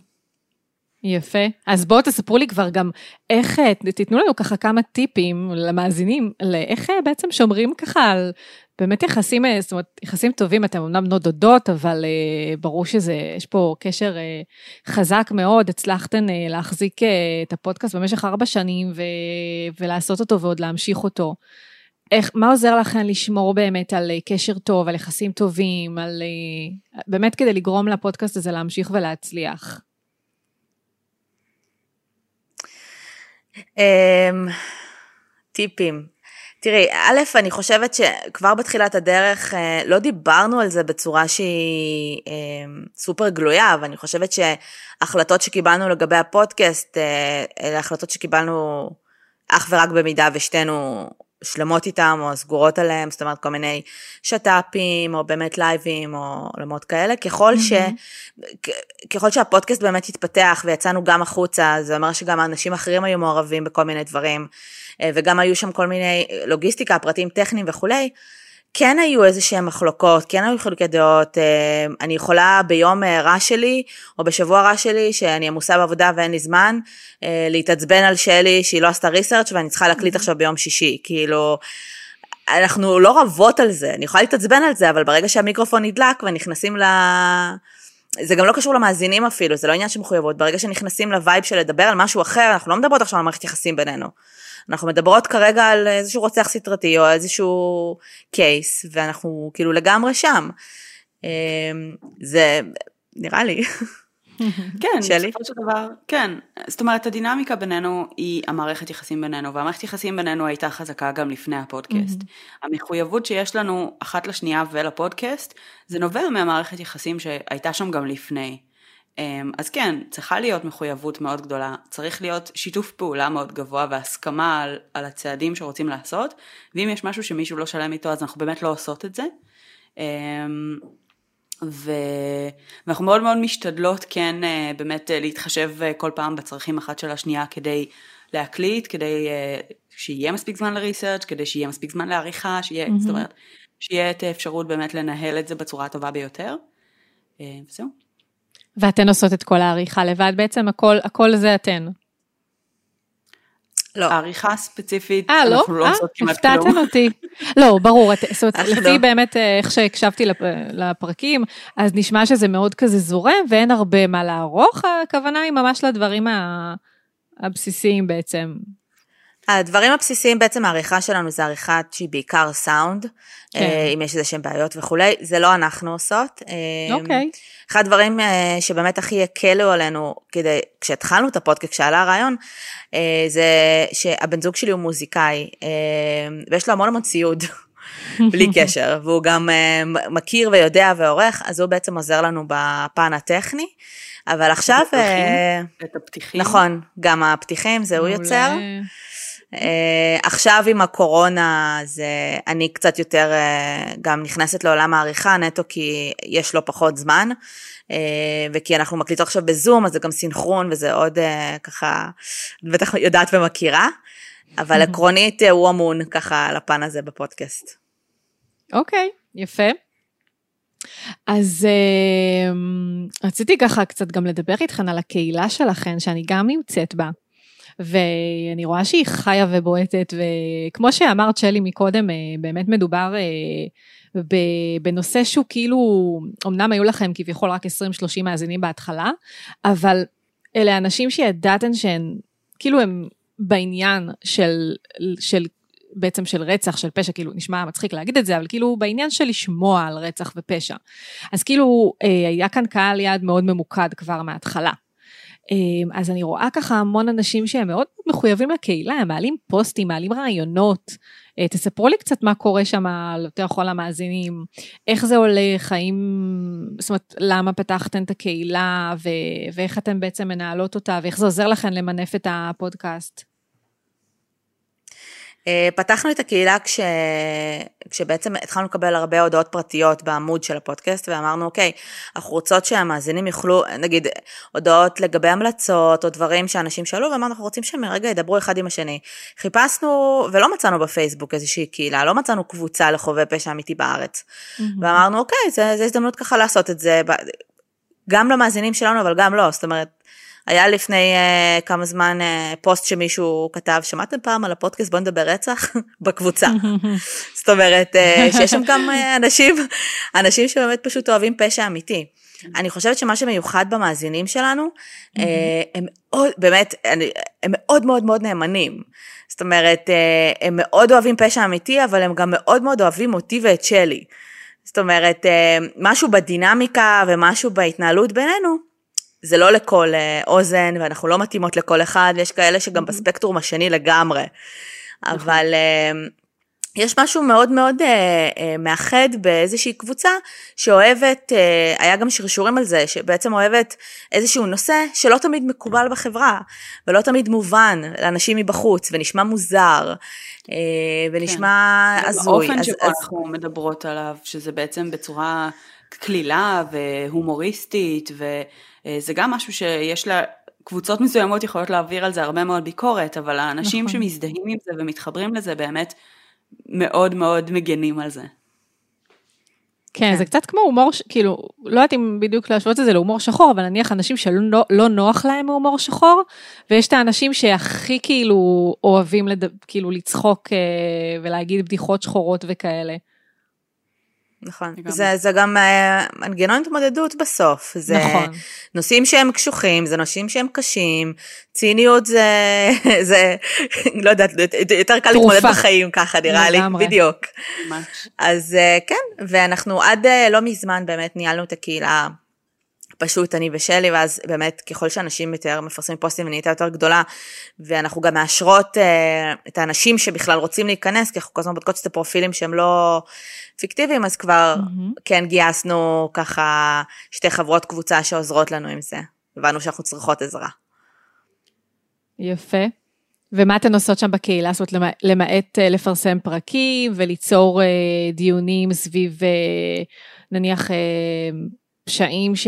[SPEAKER 1] יפה. אז בואו תספרו לי כבר גם איך, תיתנו לנו ככה כמה טיפים למאזינים, לאיך בעצם שומרים ככה על באמת יחסים, זאת אומרת, יחסים טובים, אתם אמנם נודדות, אבל uh, ברור שזה, יש פה קשר uh, חזק מאוד, הצלחתן uh, להחזיק uh, את הפודקאסט במשך ארבע שנים ו, ולעשות אותו ועוד להמשיך אותו. איך, מה עוזר לכם לשמור באמת על אה, קשר טוב, על יחסים טובים, על... אה, באמת כדי לגרום לפודקאסט הזה להמשיך ולהצליח?
[SPEAKER 3] אמ, טיפים. תראי, א', אני חושבת שכבר בתחילת הדרך אה, לא דיברנו על זה בצורה שהיא סופר גלויה, אבל אני חושבת שהחלטות שקיבלנו לגבי הפודקאסט, אלה החלטות שקיבלנו אך ורק במידה ושתינו שלמות איתם או סגורות עליהם, זאת אומרת כל מיני שת"פים או באמת לייבים או עולמות כאלה, ככל, ש... ככל שהפודקאסט באמת התפתח ויצאנו גם החוצה, זה אומר שגם אנשים אחרים היו מעורבים בכל מיני דברים, אה, וגם היו שם כל מיני לוגיסטיקה, פרטים טכניים וכולי, כן היו איזה שהם מחלוקות, כן היו חילוקי דעות, אה, אני יכולה ביום אה, רע שלי, או בשבוע רע שלי, שאני עמוסה בעבודה ואין לי זמן, אה, להתעצבן על שלי שהיא לא עשתה research ואני צריכה להקליט עכשיו ביום שישי, כאילו, אנחנו לא רבות על זה, אני יכולה להתעצבן על זה, אבל ברגע שהמיקרופון נדלק ונכנסים ל... זה גם לא קשור למאזינים אפילו, זה לא עניין של מחויבות, ברגע שנכנסים ל vibe של לדבר על משהו אחר, אנחנו לא מדברות עכשיו על מערכת יחסים בינינו. אנחנו מדברות כרגע על איזשהו רוצח סטרתי או איזשהו קייס, ואנחנו כאילו לגמרי שם. זה נראה לי.
[SPEAKER 2] כן,
[SPEAKER 3] שלי?
[SPEAKER 2] בסופו של דבר, כן. זאת אומרת, הדינמיקה בינינו היא המערכת יחסים בינינו, והמערכת יחסים בינינו הייתה חזקה גם לפני הפודקאסט. המחויבות שיש לנו אחת לשנייה ולפודקאסט, זה נובע מהמערכת יחסים שהייתה שם גם לפני. אמ, אז כן, צריכה להיות מחויבות מאוד גדולה, צריך להיות שיתוף פעולה מאוד גבוה והסכמה על, על הצעדים שרוצים לעשות, ואם יש משהו שמישהו לא שלם איתו אז אנחנו באמת לא עושות את זה. אמ, ו... ואנחנו מאוד מאוד משתדלות כן אה, באמת אה, להתחשב אה, כל פעם בצרכים אחת של השנייה כדי להקליט, כדי שיהיה מספיק זמן לריסרצ', כדי שיהיה מספיק זמן לעריכה, שיהיה, mm-hmm. זאת אומרת, שיהיה את האפשרות באמת לנהל את זה בצורה הטובה ביותר. וזהו.
[SPEAKER 1] ואתן עושות את כל העריכה לבד בעצם, הכל, הכל זה אתן.
[SPEAKER 2] לא. העריכה הספציפית,
[SPEAKER 1] 아, לא?
[SPEAKER 2] אנחנו לא
[SPEAKER 1] 아,
[SPEAKER 2] עושות כמעט כלום.
[SPEAKER 1] הפתעתם אותי. לא, ברור, את, זאת אומרת, לפי
[SPEAKER 3] לא.
[SPEAKER 1] באמת אה, איך שהקשבתי לפ, לפרקים, אז נשמע שזה מאוד כזה זורם ואין הרבה מה לערוך, הכוונה היא ממש לדברים ה- הבסיסיים בעצם.
[SPEAKER 3] הדברים הבסיסיים בעצם העריכה שלנו זה עריכה שהיא בעיקר סאונד,
[SPEAKER 1] כן.
[SPEAKER 3] אה, אם יש איזה שהם בעיות וכולי, זה לא אנחנו עושות. אה,
[SPEAKER 1] אוקיי.
[SPEAKER 3] אחד הדברים אה, שבאמת הכי הקלו עלינו, כדי, כשהתחלנו את הפודקאסט, כשעלה הרעיון, זה שהבן זוג שלי הוא מוזיקאי, ויש לו המון המון ציוד, בלי קשר, והוא גם מכיר ויודע ועורך, אז הוא בעצם עוזר לנו בפן הטכני, אבל עכשיו...
[SPEAKER 2] את הפתיחים.
[SPEAKER 3] נכון, גם הפתיחים, זה הוא. יוצר. אה, עכשיו עם הקורונה, אז אני קצת יותר אה, גם נכנסת לעולם העריכה, נטו כי יש לו פחות זמן, אה, וכי אנחנו מקליטות עכשיו בזום, אז זה גם סינכרון, וזה עוד אה, ככה, בטח יודעת ומכירה, אבל עקרונית אה, הוא אמון ככה על הפן הזה בפודקאסט.
[SPEAKER 1] אוקיי, יפה. אז רציתי ככה קצת גם לדבר איתכן על הקהילה שלכן, שאני גם נמצאת בה. ואני רואה שהיא חיה ובועטת, וכמו שאמרת שלי מקודם, אה, באמת מדובר אה, בנושא שהוא כאילו, אמנם היו לכם כביכול רק 20-30 מאזינים בהתחלה, אבל אלה אנשים שידעתם שהם, כאילו הם בעניין של, של בעצם של רצח, של פשע, כאילו נשמע מצחיק להגיד את זה, אבל כאילו בעניין של לשמוע על רצח ופשע. אז כאילו אה, היה כאן קהל יעד מאוד ממוקד כבר מההתחלה. אה, אז אני רואה ככה המון אנשים שהם מאוד מחויבים לקהילה, הם מעלים פוסטים, מעלים רעיונות. אה, תספרו לי קצת מה קורה שם יותר לכל המאזינים, איך זה הולך, האם, זאת אומרת, למה פתחתן את הקהילה, ו- ואיך אתן בעצם מנהלות אותה, ואיך זה עוזר לכן למנף את הפודקאסט.
[SPEAKER 3] אה, פתחנו את הקהילה כש... כשבעצם התחלנו לקבל הרבה הודעות פרטיות בעמוד של הפודקאסט ואמרנו אוקיי, אנחנו רוצות שהמאזינים יוכלו, נגיד הודעות לגבי המלצות או דברים שאנשים שאלו ואמרנו אנחנו רוצים שהם רגע ידברו אחד עם השני. חיפשנו ולא מצאנו בפייסבוק איזושהי קהילה, לא מצאנו קבוצה לחובבי פשע אמיתי בארץ. ואמרנו אוקיי, זה הזדמנות ככה לעשות את זה, גם למאזינים שלנו אבל גם לא, זאת אומרת היה לפני uh, כמה זמן uh, פוסט שמישהו כתב, שמעתם פעם על הפודקאסט בוא נדבר רצח? בקבוצה. זאת אומרת, uh, שיש שם גם uh, אנשים, אנשים שבאמת פשוט אוהבים פשע אמיתי. אני חושבת שמה שמיוחד במאזינים שלנו, uh, הם מאוד, באמת, הם מאוד מאוד מאוד נאמנים. זאת אומרת, uh, הם מאוד אוהבים פשע אמיתי, אבל הם גם מאוד מאוד אוהבים אותי ואת שלי. זאת אומרת, משהו בדינמיקה ומשהו בהתנהלות בינינו, זה לא לכל אה, אוזן, ואנחנו לא מתאימות לכל אחד, ויש כאלה שגם בספקטרום השני לגמרי. אבל אה, יש משהו מאוד מאוד אה, אה, מאחד באיזושהי קבוצה שאוהבת, אה, היה גם שרשורים על זה, שבעצם אוהבת איזשהו נושא שלא תמיד מקובל בחברה, ולא תמיד מובן לאנשים מבחוץ, ונשמע מוזר, אה, ונשמע הזוי.
[SPEAKER 2] האופן
[SPEAKER 3] אז-
[SPEAKER 2] שבו
[SPEAKER 3] אז-
[SPEAKER 2] אנחנו מדברות עליו, שזה בעצם בצורה קלילה והומוריסטית, וזה גם משהו שיש לה... קבוצות מסוימות יכולות להעביר על זה הרבה מאוד ביקורת, אבל האנשים
[SPEAKER 1] נכון.
[SPEAKER 2] שמזדהים עם זה ומתחברים לזה באמת מאוד מאוד מגנים על זה.
[SPEAKER 1] כן,
[SPEAKER 3] כן.
[SPEAKER 1] זה קצת כמו הומור, כאילו, לא יודעת אם בדיוק להשוות את זה להומור שחור, אבל נניח אנשים שלא לא נוח להם מהומור שחור, ויש את האנשים שהכי כאילו אוהבים לד... כאילו לצחוק אה, ולהגיד בדיחות שחורות וכאלה.
[SPEAKER 3] נכון. זה, זה גם אה, מנגנון התמודדות בסוף. זה נכון. נושאים שהם קשוחים, זה נושאים שהם קשים, ציניות זה, זה לא יודעת, יותר קל להתמודד בחיים ככה נראה לי, בדיוק. ממש. אז אה, כן, ואנחנו עד אה, לא מזמן באמת ניהלנו את הקהילה פשוט אני ושלי, ואז באמת ככל שאנשים יותר מפרסמים פוסטים ונהייתה יותר גדולה, ואנחנו גם מאשרות אה, את האנשים שבכלל רוצים להיכנס, כי אנחנו כל הזמן בודקות את הפרופילים שהם לא פיקטיביים, אז כבר mm-hmm. כן גייסנו ככה שתי חברות קבוצה שעוזרות לנו עם זה. הבנו שאנחנו צריכות עזרה.
[SPEAKER 1] יפה. ומה אתן עושות שם בקהילה? זאת אומרת, למעט אה, לפרסם פרקים וליצור אה, דיונים סביב נניח פשעים ש...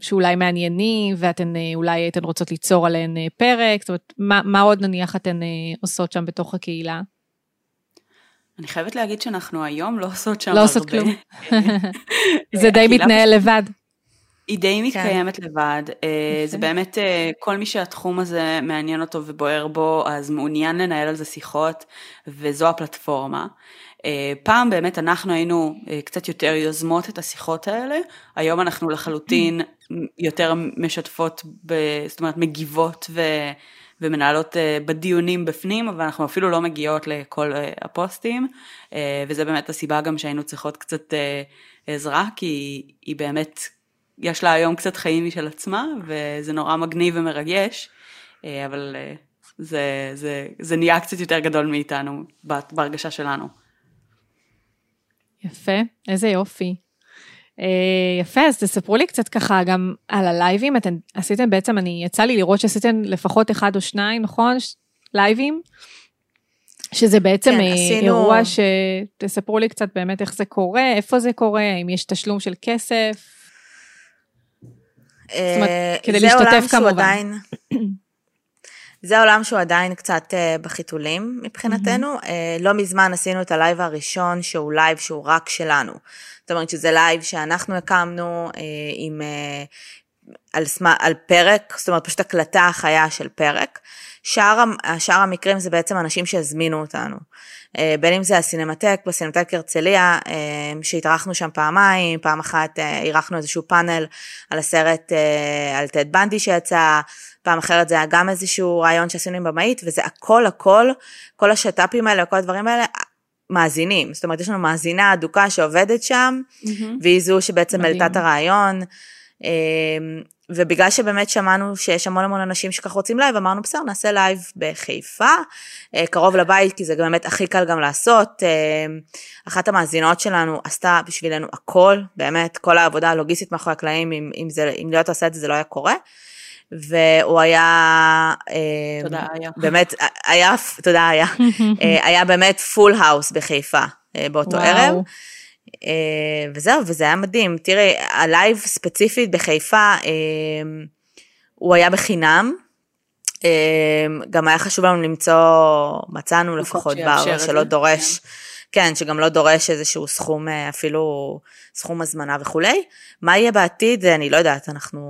[SPEAKER 1] שאולי מעניינים ואתן אה, אולי אתן רוצות ליצור עליהן אה, פרק, זאת אומרת, מה, מה עוד נניח אתן אה, עושות שם בתוך הקהילה?
[SPEAKER 2] אני חייבת להגיד שאנחנו היום לא עושות שם
[SPEAKER 1] לא הרבה. לא עושות כלום. זה די מתנהל לבד.
[SPEAKER 2] היא די כן. מתקיימת כן. לבד, זה באמת כל מי שהתחום הזה מעניין אותו ובוער בו, אז מעוניין לנהל על זה שיחות, וזו הפלטפורמה. אה, פעם באמת אנחנו היינו אה, קצת יותר יוזמות את השיחות האלה, היום אנחנו לחלוטין יותר משתפות, ב, זאת אומרת מגיבות ו, ומנהלות אה, בדיונים בפנים, אבל אנחנו אפילו לא מגיעות לכל הפוסטים, וזה באמת הסיבה גם שהיינו צריכות קצת עזרה, כי היא באמת, יש לה היום קצת חיים משל עצמה, וזה נורא מגניב ומרגש, אבל זה, זה, זה נהיה קצת יותר גדול מאיתנו בהרגשה שלנו.
[SPEAKER 1] יפה, איזה יופי. Uh, יפה, אז תספרו לי קצת ככה גם על הלייבים, אתם עשיתם בעצם, אני, יצא לי לראות שעשיתם לפחות אחד או שניים, נכון? לייבים? שזה בעצם כן, אה, עשינו... אירוע שתספרו לי קצת באמת איך זה קורה, איפה זה קורה, אם יש תשלום של כסף.
[SPEAKER 3] זאת אומרת, אה, כדי להשתתף כמובן. עדיין... זה עולם שהוא עדיין קצת בחיתולים מבחינתנו. Mm-hmm. לא מזמן עשינו את ה live הראשון שהוא live שהוא רק שלנו. זאת אומרת שזה live שאנחנו הקמנו uh, עם, uh, על, על פרק, זאת אומרת פשוט הקלטה חיה של פרק. שאר, שאר המקרים זה בעצם אנשים שהזמינו אותנו. Uh, בין אם זה הסינמטק, בסינמטק הרצליה, uh, שהתארחנו שם פעמיים, פעם אחת uh, אירחנו איזשהו פאנל על הסרט על טד בנדי שיצא, פעם אחרת זה היה גם איזשהו ריאיון שעשינו עם במאית, וזה הכל הכל, כל השת"פים האלה, כל הדברים האלה, מאזינים. זאת אומרת, יש לנו מאזינה אדוקה שעובדת שם, mm-hmm. והיא זו שבעצם העלתה את הרעיון. אמ, ובגלל שבאמת שמענו שיש המון המון אנשים שככה רוצים live, אמרנו בסדר, נעשה live בחיפה, אה, קרוב לבית, כי זה באמת הכי קל גם לעשות. אמ, אחת המאזינות שלנו עשתה בשבילנו הכל, באמת, כל העבודה הלוגיסטית מאחורי הקלעים, אם, אם, זה, אם לא היית עושה את זה, זה לא היה קורה. והוא היה,
[SPEAKER 2] אה, תודה היה,
[SPEAKER 3] באמת, היה, תודה היה, אה, היה באמת full house בחיפה אה, באותו וואו. ערב. וזהו, וזה היה מדהים. תראי, הלייב ספציפית בחיפה, הוא היה בחינם. גם היה חשוב לנו למצוא, מצאנו לפחות בר שלא דורש. כן. כן, שגם לא דורש איזשהו סכום, אה, אפילו סכום הזמנה וכולי. מה יהיה בעתיד, אני לא יודעת, אנחנו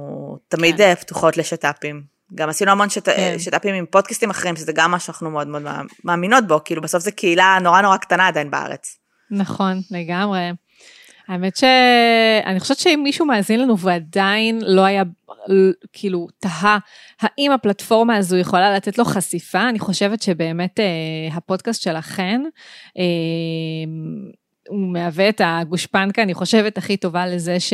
[SPEAKER 3] תמיד כן. אה, פתוחות לשת"פים. גם עשינו המון שת... כן. שת"פים עם פודקאסטים אחרים, שזה גם מה שאנחנו מאוד מאוד מאמינות בו, כאילו בסוף זו קהילה נורא נורא קטנה עדיין בארץ.
[SPEAKER 1] נכון, לגמרי. האמת שאני חושבת שאם מישהו מאזין לנו ועדיין לא היה, כאילו, תהה האם הפלטפורמה הזו יכולה לתת לו חשיפה, אני חושבת שבאמת אה, הפודקאסט שלכן, אה, הוא מהווה את הגושפנקה, אני חושבת, הכי טובה לזה ש,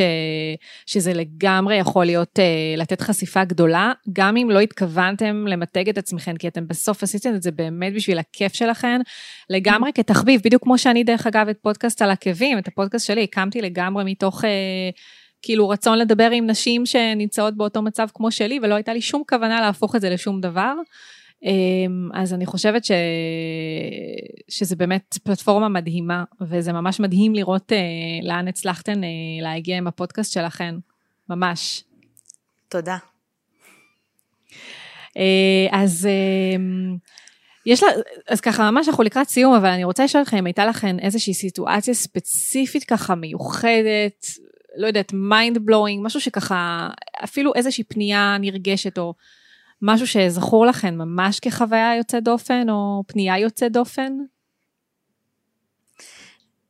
[SPEAKER 1] שזה לגמרי יכול להיות, uh, לתת חשיפה גדולה, גם אם לא התכוונתם למתג את עצמכם, כי אתם בסוף עשיתם את זה באמת בשביל הכיף שלכם, לגמרי כתחביב, בדיוק כמו שאני, דרך אגב, את פודקאסט על עקבים, את הפודקאסט שלי הקמתי לגמרי מתוך... Uh, כאילו רצון לדבר עם נשים שנמצאות באותו מצב כמו שלי, ולא הייתה לי שום כוונה להפוך את זה לשום דבר. אמ, אז אני חושבת ש... שזה באמת פלטפורמה מדהימה, וזה ממש מדהים לראות אה, לאן הצלחתן אה, להגיע עם הפודקאסט שלכן, ממש.
[SPEAKER 3] תודה.
[SPEAKER 1] אה, אז אמ, יש לה, אז ככה ממש אנחנו לקראת סיום, אבל אני רוצה לשאול אתכם אם הייתה לכם איזושהי סיטואציה ספציפית ככה מיוחדת, לא יודעת, mind blowing, משהו שככה, אפילו איזושהי פנייה נרגשת או משהו שזכור לכם ממש כחוויה יוצאת דופן, או פנייה יוצאת דופן?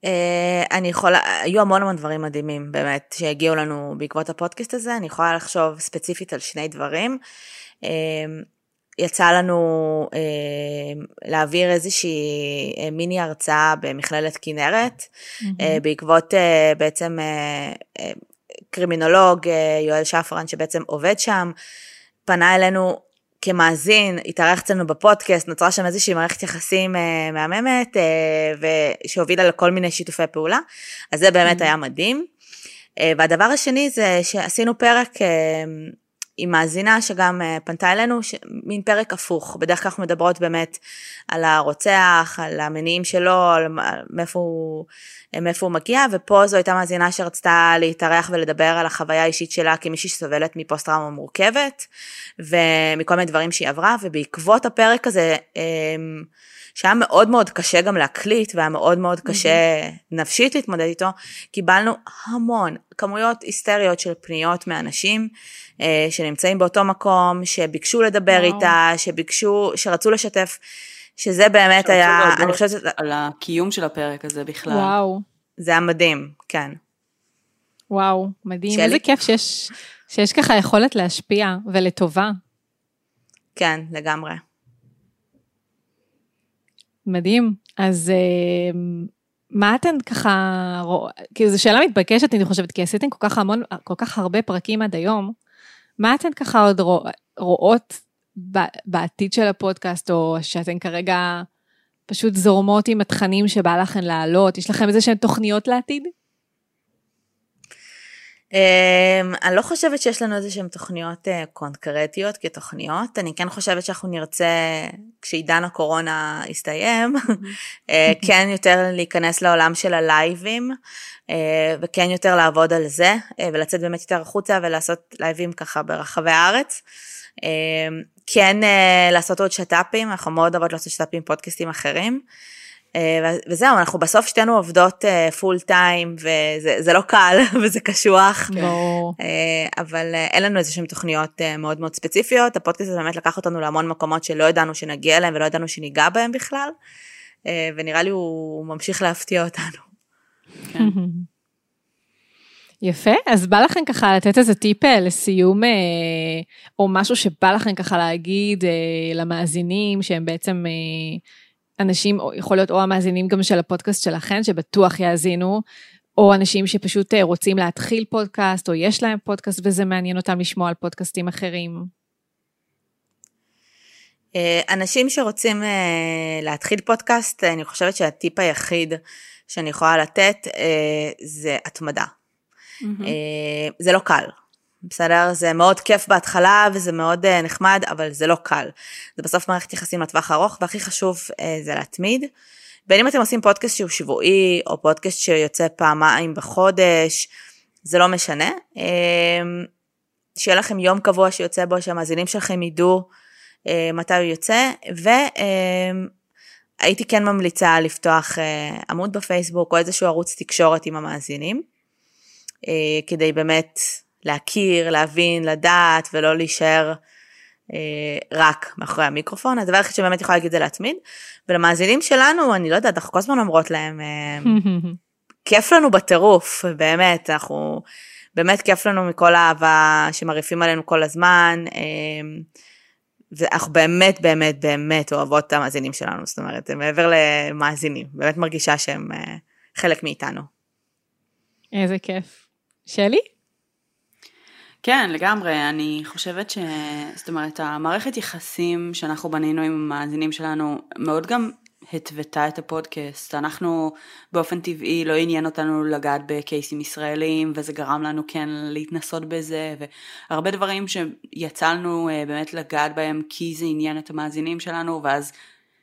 [SPEAKER 3] אה, אני יכולה, היו המון המון דברים מדהימים באמת שהגיעו לנו בעקבות הפודקאסט הזה, אני יכולה לחשוב ספציפית על שני דברים. אה, יצא לנו אה, להעביר איזושהי מיני הרצאה במכללת כנרת, mm-hmm. בעקבות בעצם קרימינולוג יואל שפרן שבעצם עובד שם, פנה אלינו כמאזין, התארח אצלנו בפודקאסט, נוצרה שם איזושהי מערכת יחסים אה, מהממת, אה, שהובילה לכל מיני שיתופי פעולה, אז זה באמת mm-hmm. היה מדהים. אה, והדבר השני זה שעשינו פרק אה, עם מאזינה שגם אה, פנתה אלינו, ש... מין פרק הפוך, בדרך כלל אנחנו מדברות באמת על הרוצח, על המניעים שלו, על מאיפה הוא, מאיפה הוא מגיע, ופה זו הייתה מאזינה שרצתה להתארח ולדבר על החוויה האישית שלה כמישהי שסובלת מפוסט טראומה מורכבת, ומכל מיני דברים שהיא עברה, ובעקבות הפרק הזה, אמ, שהיה מאוד מאוד קשה גם להקליט, והיה מאוד מאוד קשה. נפשית להתמודד איתו, קיבלנו המון כמויות היסטריות של פניות מאנשים. אה, שנמצאים באותו מקום, שביקשו לדבר וואו. איתה, שביקשו, שרצו לשתף, שזה באמת היה, אני חושבת...
[SPEAKER 2] על הקיום של הפרק הזה בכלל.
[SPEAKER 1] וואו.
[SPEAKER 3] זה היה מדהים, כן.
[SPEAKER 1] וואו, מדהים. שלי? איזה כיף שיש, שיש ככה יכולת להשפיע, ולטובה.
[SPEAKER 3] כן, לגמרי.
[SPEAKER 1] מדהים. אז אה, מה אתן ככה, כאילו זו שאלה מתבקשת, אני חושבת, כי עשיתם כל כך המון, כל כך הרבה פרקים עד היום. מה אתן ככה עוד רואות בעתיד של הפודקאסט, או שאתן כרגע פשוט זורמות עם התכנים שבא לכן לעלות? יש לכם איזה שהן תוכניות לעתיד?
[SPEAKER 3] Um, אני לא חושבת שיש לנו איזה שהן תוכניות uh, קונקרטיות כתוכניות, אני כן חושבת שאנחנו נרצה, כשעידן הקורונה יסתיים, uh, כן יותר להיכנס לעולם של הלייבים, uh, וכן יותר לעבוד על זה, ולצאת באמת יותר החוצה ולעשות לייבים ככה ברחבי הארץ. Uh, כן לעשות עוד שת"פים, אנחנו מאוד אוהבות לעשות שת"פים פודקאסטים אחרים. אה, וזהו, אנחנו בסוף שתינו עובדות פול uh, טיים, וזה לא קל וזה קשוח,
[SPEAKER 1] כן.
[SPEAKER 3] uh, אבל uh, אין לנו איזה שהן תוכניות מאוד מאוד ספציפיות, הפודקאסט הזה באמת לקח אותנו להמון מקומות שלא ידענו שנגיע אליהם ולא ידענו שניגע בהם בכלל, ונראה לי הוא ממשיך להפתיע אותנו. כן.
[SPEAKER 1] יפה, אז בא לכם ככה לתת איזה טיפ לסיום, או משהו שבא לכם ככה להגיד למאזינים שהם בעצם אנשים, יכול להיות או המאזינים גם של הפודקאסט שלכם, שבטוח יאזינו, או אנשים שפשוט אה, רוצים להתחיל פודקאסט, או יש להם פודקאסט וזה מעניין אותם לשמוע על פודקאסטים אחרים.
[SPEAKER 3] אה, אנשים שרוצים אה, להתחיל פודקאסט, אני חושבת שהטיפ היחיד שאני יכולה לתת זה התמדה. Mm-hmm. זה לא קל. בסדר? זה מאוד כיף בהתחלה וזה מאוד uh, נחמד, אבל זה לא קל. זה בסוף מערכת יחסים לטווח ארוך, והכי חשוב uh, זה להתמיד. בין אם אתם עושים פודקאסט שהוא שבועי, או פודקאסט שיוצא פעמיים בחודש, זה לא משנה. Uh, שיהיה לכם יום קבוע שיוצא בו, שהמאזינים שלכם ידעו מתי הוא יוצא, והייתי כן ממליצה לפתוח עמוד בפייסבוק או איזשהו ערוץ תקשורת עם המאזינים, כדי באמת להכיר, להבין, לדעת, ולא להישאר אה, רק מאחורי המיקרופון. הדבר היחיד שבאמת יכולה להגיד זה להתמיד. ולמאזינים שלנו, אני לא יודעת, אנחנו כל הזמן אומרות להם, אה, כיף לנו בטירוף, באמת, אנחנו, באמת כיף לנו מכל האהבה שמרעיפים עלינו כל הזמן. אה, ואנחנו באמת באמת באמת אוהבות את המאזינים שלנו, זאת אומרת, מעבר למאזינים, באמת מרגישה שהם אה, חלק מאיתנו.
[SPEAKER 1] איזה כיף. שלי?
[SPEAKER 2] כן, לגמרי. אני חושבת ש... זאת אומרת, המערכת יחסים שאנחנו בנינו עם המאזינים שלנו מאוד גם התוותה את הפודקאסט. אנחנו באופן טבעי לא עניין אותנו לגעת בקייסים ישראלים, וזה גרם לנו כן להתנסות בזה, והרבה דברים שיצאנו אה, באמת לגעת בהם כי זה עניין את המאזינים שלנו, ואז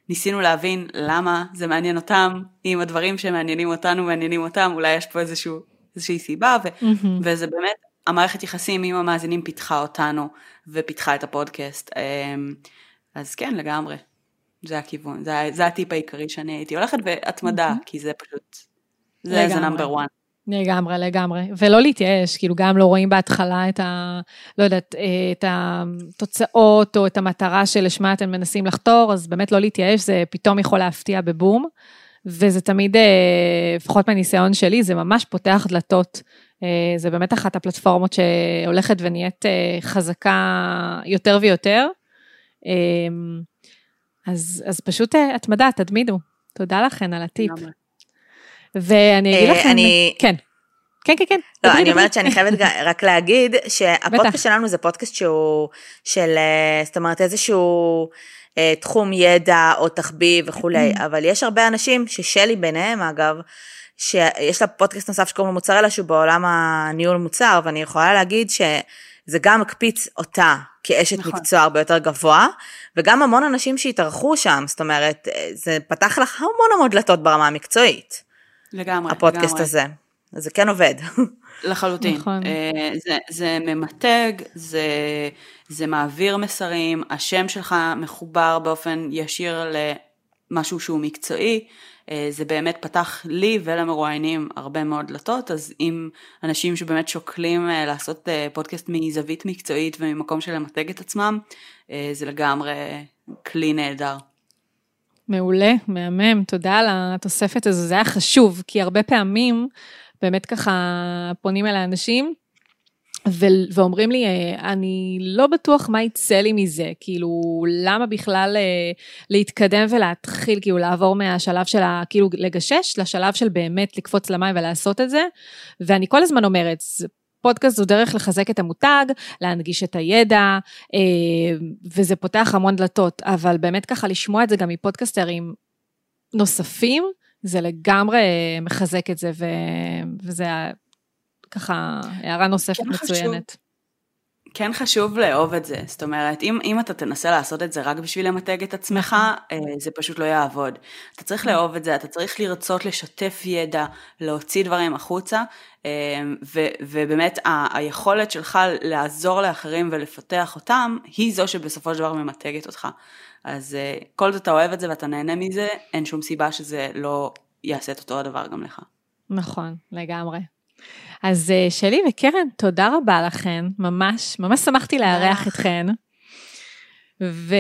[SPEAKER 2] ניסינו להבין למה זה מעניין אותם, אם הדברים שמעניינים אותנו מעניינים אותם, אולי יש פה איזשהו, איזושהי סיבה, ו- mm-hmm. וזה באמת המערכת יחסים עם המאזינים פיתחה אותנו ופיתחה את הפודקאסט. אמ, אז כן, לגמרי. זה הכיוון, זה, זה הטיפ העיקרי שאני הייתי הולכת, והתמדה, mm-hmm. כי זה פשוט, זה, זה נאמבר וואן.
[SPEAKER 1] לגמרי, לגמרי. ולא להתייאש, כאילו גם לא רואים בהתחלה את ה... לא יודעת, את התוצאות או את המטרה שלשמה אתם מנסים לחתור, אז באמת לא להתייאש, זה פתאום יכול להפתיע בבום. וזה תמיד, אה, לפחות מהניסיון שלי, זה ממש פותח דלתות. אה, זה באמת אחת הפלטפורמות שהולכת ונהיית אה, חזקה יותר ויותר. אז, אז פשוט התמדה, תתמידו. תודה לכן על הטיפ. ואני אגיד לכם,
[SPEAKER 3] אני...
[SPEAKER 1] כן. כן, כן, כן.
[SPEAKER 3] לא, אני אומרת שאני חייבת רק להגיד שהפודקאסט שלנו זה פודקאסט שהוא של, זאת אומרת, איזשהו תחום ידע או תחביב וכולי, אבל יש הרבה אנשים, ששלי ביניהם אגב, שיש לה פודקאסט נוסף שקוראים לו מוצרלה, שהוא בעולם הניהול מוצר, ואני יכולה להגיד שזה גם מקפיץ אותה כאשת נכון. מקצוע הרבה יותר גבוה, וגם המון אנשים שהתארחו שם, זאת אומרת, זה פתח לך המון המון דלתות ברמה המקצועית.
[SPEAKER 2] לגמרי,
[SPEAKER 3] הפודקאסט לגמרי. הזה. זה כן עובד.
[SPEAKER 2] לחלוטין. נכון. Uh, זה, זה ממתג, זה, זה מעביר מסרים, השם שלך מחובר באופן ישיר למשהו שהוא מקצועי. אה, זה באמת פתח לי ולמרואיינים הרבה מאוד דלתות, אז אם אנשים שבאמת שוקלים אה, לעשות אה, פודקאסט מזווית מקצועית וממקום של למתג את עצמם, זה לגמרי כלי נהדר.
[SPEAKER 1] מעולה, מהמם, תודה על התוספת הזו, זה היה חשוב, כי הרבה פעמים באמת ככה פונים אל האנשים, ו- ואומרים לי, אה, אני לא בטוח מה יצא לי מזה, כאילו, למה בכלל אה, להתקדם ולהתחיל, כאילו, לעבור מהשלב של ה... כאילו, לגשש לשלב של באמת לקפוץ למים ולעשות את זה, ואני כל הזמן אומרת, פודקאסט זו דרך לחזק את המותג, להנגיש את הידע, אה, וזה פותח המון דלתות, אבל באמת ככה לשמוע את זה גם מפודקאסטרים נוספים, זה לגמרי מחזק את זה, וזה ככה הערה נוספת כן מצוינת. חשוב.
[SPEAKER 2] כן חשוב לאהוב את זה, זאת אומרת, אם, אם אתה תנסה לעשות את זה רק בשביל למתג את עצמך, נכון. אה, זה פשוט לא יעבוד. אתה צריך לאהוב את זה, אתה צריך לרצות לשתף ידע, להוציא דברים החוצה, אה, ו, ובאמת ה, היכולת שלך לעזור לאחרים ולפתח אותם, היא זו שבסופו של דבר ממתגת אותך. אז אה, כל זאת אתה אוהב את זה ואתה נהנה מזה, אין שום סיבה שזה לא יעשה את אותו הדבר גם לך.
[SPEAKER 1] נכון, לגמרי. אז אה, שלי וקרן, תודה רבה לכן, ממש, ממש שמחתי לארח אתכן. ו...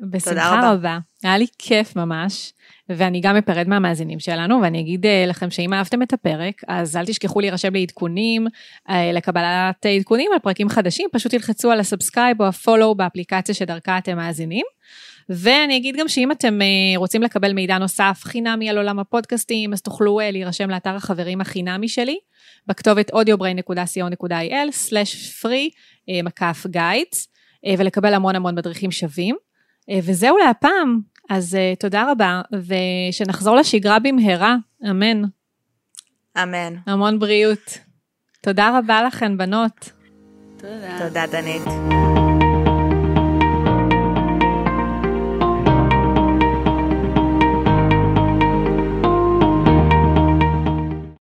[SPEAKER 1] בשמחה רבה, היה לי כיף ממש, ואני גם אפרד מהמאזינים שלנו, ואני אגיד אה, לכם שאם אהבתם את הפרק, אז אל תשכחו להירשם לעדכונים, אה, לקבלת עדכונים על פרקים חדשים, פשוט תלחצו על ה subscribe או ה follow באפליקציה שדרכה אתם מאזינים. ואני אגיד גם שאם אתם אה, רוצים לקבל מידע נוסף חינמי על עולם הפודקאסטים, אז תוכלו אה, להירשם לאתר החברים החינמי שלי, בכתובת audiobrain.co.il/free אה, מקף guides, ולקבל המון המון מדריכים שווים. וזהו להפעם, אז תודה רבה, ושנחזור לשגרה במהרה, אמן.
[SPEAKER 3] אמן.
[SPEAKER 1] המון בריאות. תודה רבה לכן, בנות.
[SPEAKER 2] תודה.
[SPEAKER 3] תודה, דנית.